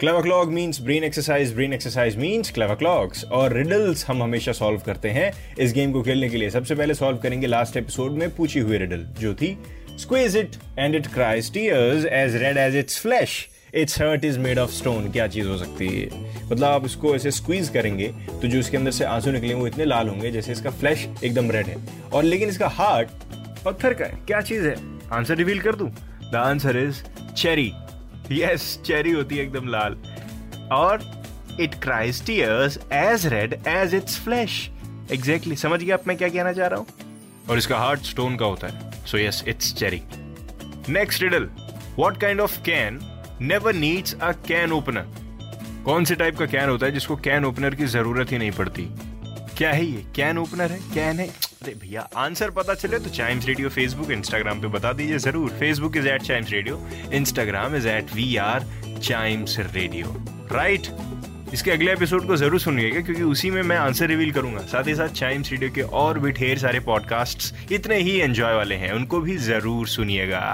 clever clock means brain exercise brain exercise means clever clocks और riddles हम हमेशा solve करते हैं इस गेम को खेलने के लिए। सबसे पहले सॉल्व करेंगे लास्ट एपिसोड में पूछी हुई रिडल जो थी squeeze it and it cries tears as red as its flesh its heart is made of stone क्या चीज़ हो सकती है? मतलब आप इसको ऐसे स्क्वीज करेंगे तो जो इसके अंदर से आँसू निकले वो इतने लाल होंगे जैसे इसका फ्लैश एकदम रेड है। और लेकिन इसका हार्ट पत्थर का है। क्या चीज़ है? आंसर रिवील कर दूँ? The answer is cherry yes cherry होती है एकदम लाल। और it cries tears as red as its flesh exactly समझ गया अब मैं क्या कहना चाह रहा हूँ? और इसका हार्ट स्टोन का होता है। So yes it's cherry next riddle what kind of can never needs a can opener कौन से टाइप का कैन होता है जिसको कैन ओपनर की ज़रूरत ही नहीं पड़ती? क्या है ये? कैन ओपनर है? कैन है? अरे भैया। आंसर पता चले तो चाइम्स रेडियो फेसबुक इंस्टाग्राम पे बता दीजिए ज़रूर। Facebook is at chimes radio Instagram is at we are chimes radio right इसके अगले एपिसोड को ज़रूर सुनिएगा क्योंकि उसी में मैं आंसर रिवील करूँगा। साथ ही साथ चाइम्स रेडियो के और भी ढेर सारे पॉडकास्ट्स इतने ही एंजॉय वाले हैं। उनको भी ज़रूर सुनिएगा।